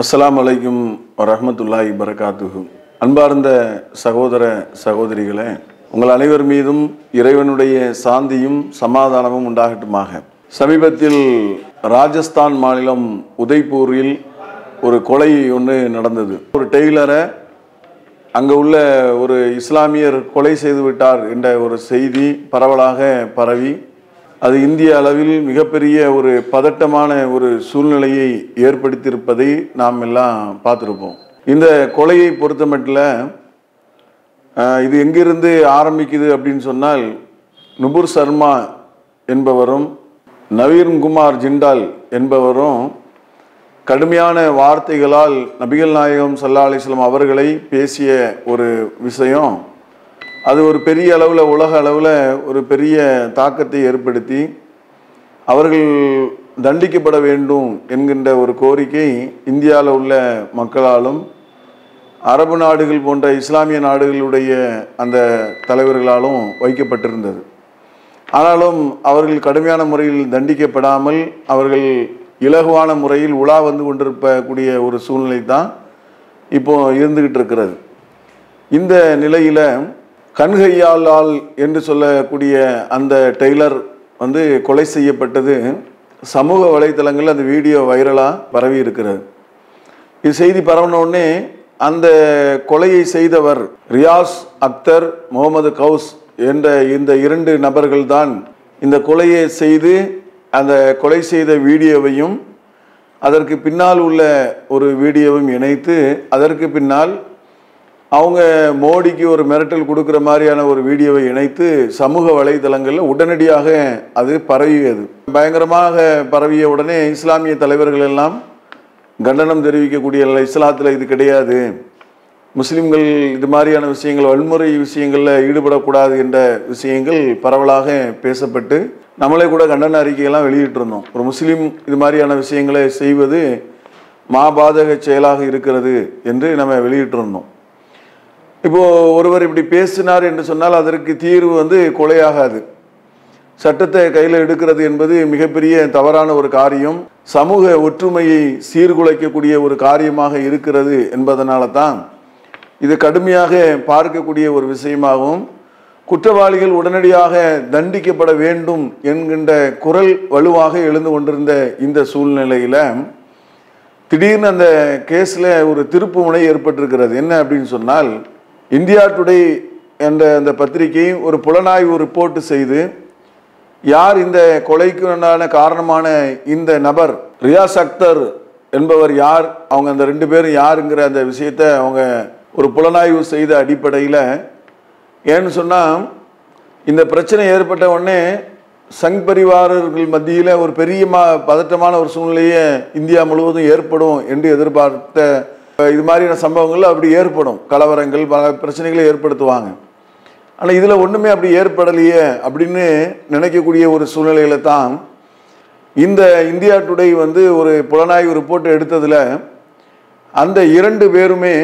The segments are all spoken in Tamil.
அஸ்லாம் அலைக்கும் வரமத்துல்லாஹி பரகாத்துஹு அன்பார்ந்த சகோதர சகோதரிகளே உங்கள் அனைவர் மீதும் இறைவனுடைய சாந்தியும் சமாதானமும் உண்டாகட்டுமாக. சமீபத்தில் ராஜஸ்தான் மாநிலம் உதய்பூரில் ஒரு கொலை ஒன்று நடந்தது. ஒரு டெய்லரை அங்கே உள்ள ஒரு இஸ்லாமியர் கொலை செய்து விட்டார் என்ற ஒரு செய்தி பரவலாக பரவி. அது இந்திய அளவில் மிகப்பெரிய ஒரு பதட்டமான ஒரு சூழ்நிலையை ஏற்படுத்தியிருப்பதை நாம் எல்லாம் பார்த்துருப்போம். இந்த கொலையை பொறுத்தமட்டில் ஆஹ், இது எங்கிருந்து ஆரம்பிக்குது அப்படின்னு சொன்னால் நுபுர் சர்மா என்பவரும் நவீன் குமார் ஜிண்டால் என்பவரும் கடுமையான வார்த்தைகளால் நபிகள் நாயகம் சல்லா அலிஸ்லாம் அவர்களை பேசிய ஒரு விஷயம். அது ஒரு பெரிய அளவில் உலக அளவில் ஒரு பெரிய தாக்கத்தை ஏற்படுத்தி அவர்கள் தண்டிக்கப்பட வேண்டும் என்கின்ற ஒரு கோரிக்கை இந்தியாவில் உள்ள மக்களாலும் அரபு நாடுகள் போன்ற இஸ்லாமிய நாடுகளுடைய அந்த தலைவர்களாலும் வைக்கப்பட்டிருந்தது. ஆனாலும் அவர்கள் கடுமையான முறையில் தண்டிக்கப்படாமல் அவர்கள் இலகுவான முறையில் உலா வந்து கொண்டிருக்கக்கூடிய ஒரு சூழ்நிலை தான் இப்போ இருந்துகிட்டு இருக்கிறது. இந்த நிலையில் கண்கையாளால் என்று சொல்லக்கூடிய அந்த டெய்லர் வந்து கொலை செய்யப்பட்டது. சமூக வலைத்தளங்களில் அந்த வீடியோ வைரலாக பரவி இருக்கிறது. இது செய்தி பரவின அந்த கொலையை செய்தவர் ரியாஸ் அக்தர் முகமது கவுஸ் என்ற இந்த இரண்டு நபர்கள்தான் இந்த கொலையை செய்து அந்த கொலை செய்த வீடியோவையும் அதற்கு பின்னால் உள்ள ஒரு வீடியோவும் இணைத்து அதற்கு பின்னால் அவங்க மோடிக்கு ஒரு மிரட்டல் கொடுக்குற மாதிரியான ஒரு வீடியோவை இணைத்து சமூக வலைதளங்களில் உடனடியாக அது பரவியது. பயங்கரமாக பரவிய உடனே இஸ்லாமிய தலைவர்கள் எல்லாம் கண்டனம் தெரிவிக்கக்கூடிய இஸ்லாத்தில் இது கிடையாது. முஸ்லிம்கள் இது மாதிரியான விஷயங்கள் வன்முறை விஷயங்களில் ஈடுபடக்கூடாது என்ற விஷயங்கள் பரவலாக பேசப்பட்டு நம்மளே கூட கண்டன அறிக்கையெல்லாம் வெளியிட்டிருந்தோம். ஒரு முஸ்லீம் இது மாதிரியான விஷயங்களை செய்வது மாபாதக செயலாக இருக்கிறது என்று நம்ம வெளியிட்டிருந்தோம். இப்போ ஒருவர் இப்படி பேசினார் என்று சொன்னால் அதற்கு தீர்வு வந்து கொலையாகாது. சட்டத்தை கையில் எடுக்கிறது என்பது மிகப்பெரிய தவறான ஒரு காரியம். சமூக ஒற்றுமையை சீர்குலைக்கக்கூடிய ஒரு காரியமாக இருக்கிறது என்பதனால தான் இது கடுமையாக பார்க்கக்கூடிய ஒரு விஷயமாகவும் குற்றவாளிகள் உடனடியாக தண்டிக்கப்பட வேண்டும் என்கின்ற குரல் வலுவாக எழுந்து கொண்டிருந்த இந்த சூழ்நிலையில் திடீர்னு அந்த கேஸில் ஒரு திருப்பு முனை ஏற்பட்டிருக்கிறது. என்ன அப்படின்னு சொன்னால் இந்தியா டுடே என்ற அந்த பத்திரிகை ஒரு புலனாய்வு ரிப்போர்ட் செய்து யார் இந்த கொலைக்கு உண்டான காரணமான இந்த நபர் ரியாஸ் அக்தர் என்பவர் யார் அவங்க அந்த ரெண்டு பேரும் யாருங்கிற அந்த விஷயத்தை அவங்க ஒரு புலனாய்வு செய்த அடிப்படையில் ஏன்னு சொன்னால் இந்த பிரச்சனை ஏற்பட்ட உடனே சங் பரிவாரர்கள் மத்தியில் ஒரு பெரிய பதட்டமான ஒரு சூழ்நிலையை இந்தியா முழுவதும் ஏற்படும் என்று எதிர்பார்த்த இது மாதிரியான சம்பவங்கள் அப்படி ஏற்படும். கலவரங்கள் பல பிரச்சனைகளை ஏற்படுத்துவாங்க. ஆனால் இதில் ஒன்றுமே அப்படி ஏற்படலையே அப்படின்னு நினைக்கக்கூடிய ஒரு சூழ்நிலையில தான் இந்த இந்தியா டுடே வந்து ஒரு புலனாய்வு ரிப்போர்ட் எடுத்ததில் அந்த இரண்டு பேருமே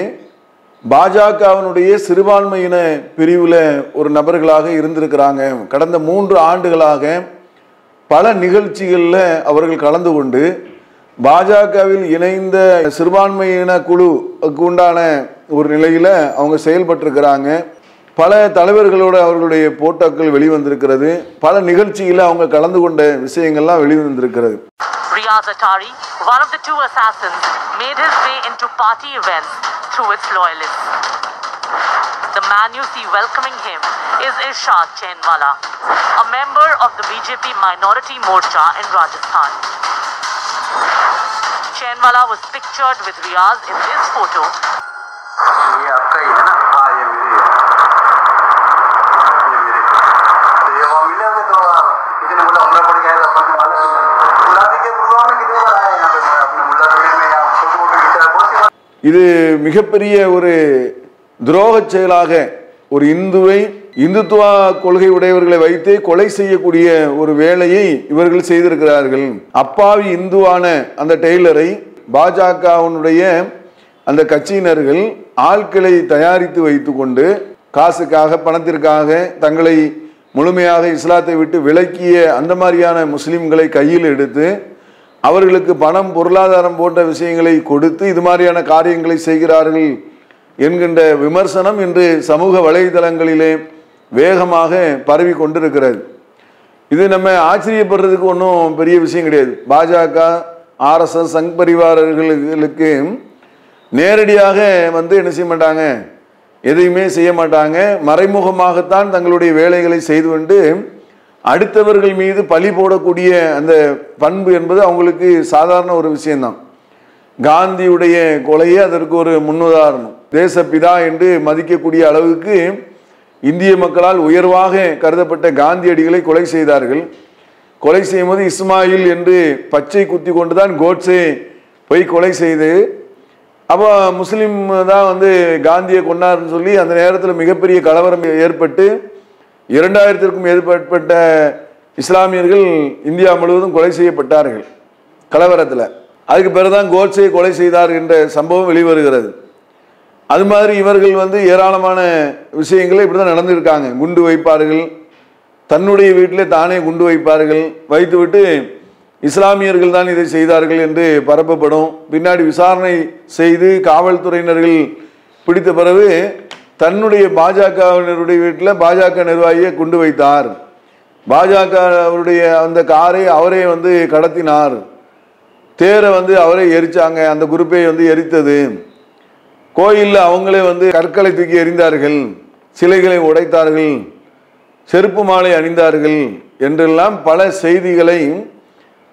பாஜகவினுடைய சிறுபான்மையின பிரிவில் ஒரு நபர்களாக இருந்திருக்கிறாங்க. கடந்த மூன்று ஆண்டுகளாக பல நிகழ்ச்சிகளில் அவர்கள் கலந்து கொண்டு பாஜகவில் இணைந்த சிறுபான்மையின குழுக்கு உண்டான ஒரு நிலையில் அவங்க செயல்பட்டிருக்கிறாங்க பல தலைவர்களோட அவர்களுடைய போட்டோக்கள் வெளிவந்திருக்கிறது பல நிகழ்ச்சியில் அவங்க கலந்து கொண்ட விஷயங்கள்லாம் வெளிவந்திருக்கிறது Riaz Atari, one of the two assassins, made his way into party events through its loyalists. The man you see welcoming him is Irshad Chainwala, a member of the BJP Minority Morcha in Rajasthan. Shenwala was pictured with Riaz in this photo. இது மிகப்பெரிய ஒரு துரோக செயலாக ஒரு இந்துவை இந்துத்துவ கொள்கை உடையவர்களை வைத்து கொலை செய்யக்கூடிய ஒரு வேலையை இவர்கள் செய்திருக்கிறார்கள். அப்பாவி இந்துவான அந்த டெய்லரை பாஜகவினுடைய அந்த கட்சியினர்கள் ஆட்களை தயாரித்து வைத்துக்கொண்டு காசுக்காக பணத்திற்காக தங்களை முழுமையாக இஸ்லாத்தை விட்டு விலக்கிய அந்த மாதிரியான முஸ்லிம்களை கையில் எடுத்து அவர்களுக்கு பணம் பொருளாதாரம் போன்ற விஷயங்களை கொடுத்து இது மாதிரியான காரியங்களை செய்கிறார்கள் என்கின்ற விமர்சனம் இன்று சமூக வலைதளங்களிலே வேகமாக பரவி கொண்டிருக்கிறது. இது நம்ம ஆச்சரியப்படுறதுக்கு ஒன்றும் பெரிய விஷயம் கிடையாது. பாஜக ஆர்எஸ்எஸ் சங் பரிவாரர்களுக்கு நேரடியாக வந்து என்ன செய்ய மாட்டாங்க? எதையுமே செய்ய மாட்டாங்க. மறைமுகமாகத்தான் தங்களுடைய வேலைகளை செய்து கொண்டு அடுத்தவர்கள் மீது பழி போடக்கூடிய அந்த பண்பு என்பது அவங்களுக்கு சாதாரண ஒரு விஷயம்தான். காந்தியுடைய கொலையே அதற்கு ஒரு முன்னுதாரணம். தேசப்பிதா என்று மதிக்கக்கூடிய அளவுக்கு இந்திய மக்களால் உயர்வாக கருதப்பட்ட காந்தியடிகளை கொலை செய்தார்கள். கொலை செய்யும்போது இஸ்மாயில் என்று பச்சை குத்தி கொண்டுதான் கோட்ஸே போய் கொலை செய்து அப்போ முஸ்லீம் தான் வந்து காந்தியை கொண்டாருன்னு சொல்லி அந்த நேரத்தில் மிகப்பெரிய கலவரம் ஏற்பட்டு இரண்டாயிரத்திற்கும் ஏற்பட்ட இஸ்லாமியர்கள் இந்தியா முழுவதும் கொலை செய்யப்பட்டார்கள் கலவரத்தில். அதுக்கு பிறகுதான் கோட்ஸே கொலை செய்தார் என்ற சம்பவம் வெளிவருகிறது. அது மாதிரி இவர்கள் வந்து ஏராளமான விஷயங்களை இப்படி தான் நடந்திருக்காங்க. குண்டு வைப்பார்கள். தன்னுடைய வீட்டிலே தானே குண்டு வைப்பார்கள். வைத்துவிட்டு இஸ்லாமியர்கள் தான் இதை செய்தார்கள் என்று பரப்பப்படும். பின்னாடி விசாரணை செய்து காவல்துறையினர்கள் பிடித்த பிறகு தன்னுடைய பாஜகவினருடைய வீட்டில் பாஜக நிர்வாகியை குண்டு வைத்தார். பாஜக அவருடைய அந்த காரை அவரே வந்து கடத்தினார். தேரை வந்து அவரே எரிச்சாங்க. அந்த குரூப்பை வந்து எரித்தது. கோயிலில் அவங்களே வந்து கற்களை தூக்கி எறிந்தார்கள் சிலைகளை உடைத்தார்கள் செருப்பு மாலை அணிந்தார்கள் என்றெல்லாம் பல செய்திகளை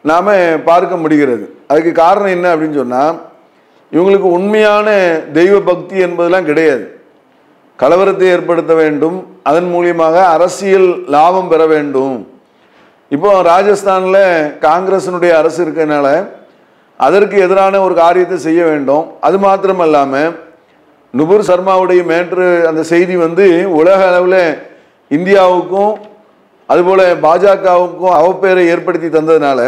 நாம் பார்க்க முடிகிறது. அதுக்கு காரணம் என்ன அப்படின்னு சொன்னால் இவங்களுக்கு உண்மையான தெய்வ பக்தி என்பதெல்லாம் கிடையாது. கலவரத்தை ஏற்படுத்த வேண்டும் அதன் மூலியமாக அரசியல் லாபம் பெற வேண்டும். இப்போ ராஜஸ்தானில் காங்கிரஸினுடைய அரசு இருக்கிறதுனால அதற்கு எதிரான ஒரு காரியத்தை செய்ய வேண்டும். அது மாத்திரமல்லாமல் நுபுர் சர்மாவுடைய மேட்ரு அந்த செய்தி வந்து உலக அளவில் இந்தியாவுக்கும் அதுபோல் பாஜகவுக்கும் அவப்பெயரை ஏற்படுத்தி தந்ததுனால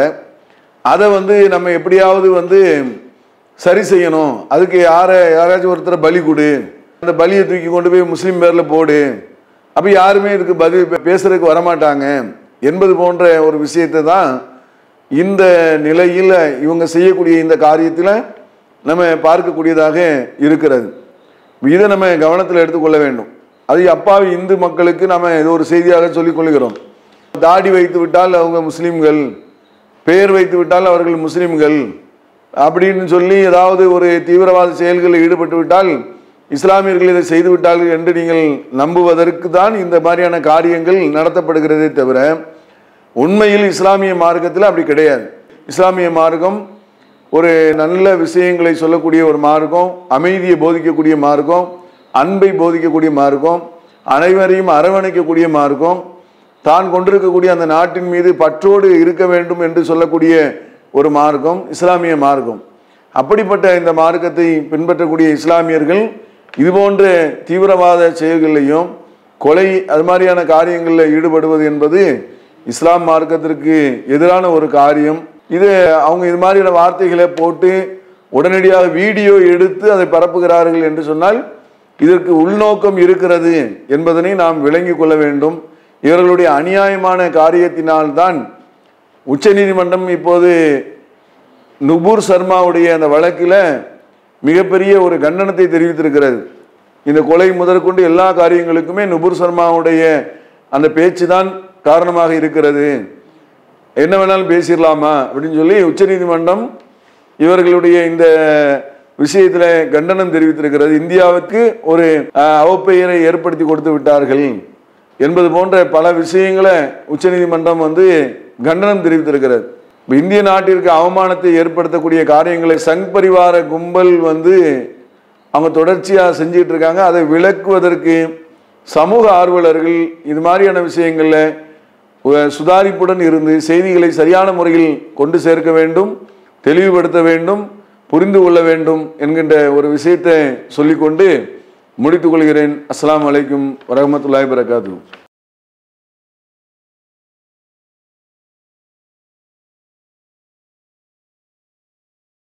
அதை வந்து நம்ம எப்படியாவது வந்து சரி செய்யணும். அதுக்கு யாரை யாராச்சும் ஒருத்தரை பலி கொடு. அந்த பலியை தூக்கி கொண்டு போய் முஸ்லீம் பேரில் போடு. அப்போ யாருமே இதுக்கு பதில் பேசுறதுக்கு வரமாட்டாங்க. என்பது போன்ற ஒரு விஷயத்தை தான் இந்த நிலையில் இவங்க செய்யக்கூடிய இந்த காரியத்தில் நம்ம பார்க்கக்கூடியதாக இருக்கிறது. இதை நம்ம கவனத்தில் எடுத்துக்கொள்ள வேண்டும். அது அப்பாவி இந்து மக்களுக்கு நம்ம ஏதோ ஒரு செய்தியாக சொல்லிக் கொள்கிறோம். தாடி வைத்து விட்டால் அவங்க முஸ்லீம்கள் பெயர் வைத்து விட்டால் அவர்கள் முஸ்லீம்கள் அப்படின்னு சொல்லி ஏதாவது ஒரு தீவிரவாத செயல்களில் ஈடுபட்டு விட்டால் இஸ்லாமியர்கள் இதை செய்து விட்டார்கள் என்று நீங்கள் நம்புவதற்கு தான் இந்த மாதிரியான காரியங்கள் நடத்தப்படுகிறதே தவிர உண்மையில் இஸ்லாமிய மார்க்கத்தில் அப்படி கிடையாது. இஸ்லாமிய மார்க்கம் ஒரு நல்ல விஷயங்களை சொல்லக்கூடிய ஒரு மார்க்கம் அமைதியை போதிக்கக்கூடிய மார்க்கம் அன்பை போதிக்கக்கூடிய மார்க்கம் அனைவரையும் அரவணைக்கக்கூடிய மார்க்கம் தான் கொண்டிருக்கக்கூடிய அந்த நாட்டின் மீது பற்றோடு இருக்க வேண்டும் என்று சொல்லக்கூடிய ஒரு மார்க்கம் இஸ்லாமிய மார்க்கம். அப்படிப்பட்ட இந்த மார்க்கத்தை பின்பற்றக்கூடிய இஸ்லாமியர்கள் இதுபோன்ற தீவிரவாத செயல்களிலையும் கொலை அது மாதிரியான காரியங்களில் ஈடுபடுவது என்பது இஸ்லாம் மார்க்கத்திற்கு எதிரான ஒரு காரியம். இது அவங்க இது மாதிரியான வார்த்தைகளை போட்டு உடனடியாக வீடியோ எடுத்து அதை பரப்புகிறார்கள் என்று சொன்னால் இதற்கு உள்நோக்கம் இருக்கிறது என்பதனை நாம் விளங்கி கொள்ள வேண்டும். இவர்களுடைய அநியாயமான காரியத்தினால்தான் உச்சநீதிமன்றம் இப்போது நுபூர் சர்மாவுடைய அந்த வழக்கில் மிகப்பெரிய ஒரு கண்டனத்தை தெரிவித்திருக்கிறது. இந்த கொலை முதற்கொண்டு எல்லா காரியங்களுக்குமே நுபூர் சர்மாவுடைய அந்த பேச்சு தான் காரணமாக இருக்கிறது. என்ன வேணாலும் பேசிடலாமா அப்படின்னு சொல்லி உச்சநீதிமன்றம் இவர்களுடைய இந்த விஷயத்தில் கண்டனம் தெரிவித்திருக்கிறது. இந்தியாவுக்கு ஒரு அவப்பெயரை ஏற்படுத்தி கொடுத்து விட்டார்கள் என்பது போன்ற பல விஷயங்களை உச்சநீதிமன்றம் வந்து கண்டனம் தெரிவித்திருக்கிறது. இந்திய நாட்டிற்கு அவமானத்தை ஏற்படுத்தக்கூடிய காரியங்களை சங் பரிவார கும்பல் வந்து அவங்க தொடர்ச்சியாக செஞ்சிட்டு இருக்காங்க. அதை விளக்குவதற்கு சமூக ஆர்வலர்கள் இது மாதிரியான விஷயங்களில் சுதாரிப்புடன் இருந்து செய்திகளை சரியான முறையில் கொண்டு சேர்க்க வேண்டும் தெளிவுபடுத்த வேண்டும் புரிந்து கொள்ள வேண்டும் என்கின்ற ஒரு விஷயத்தை சொல்லிக்கொண்டு முடித்துக் கொள்கிறேன். அஸ்ஸலாமு அலைக்கும் வரஹ்மத்துல்லாஹி வரகாத்து